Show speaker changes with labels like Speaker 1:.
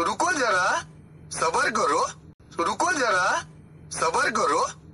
Speaker 1: रुको जरा सबर करो। रुको जरा सबर करो।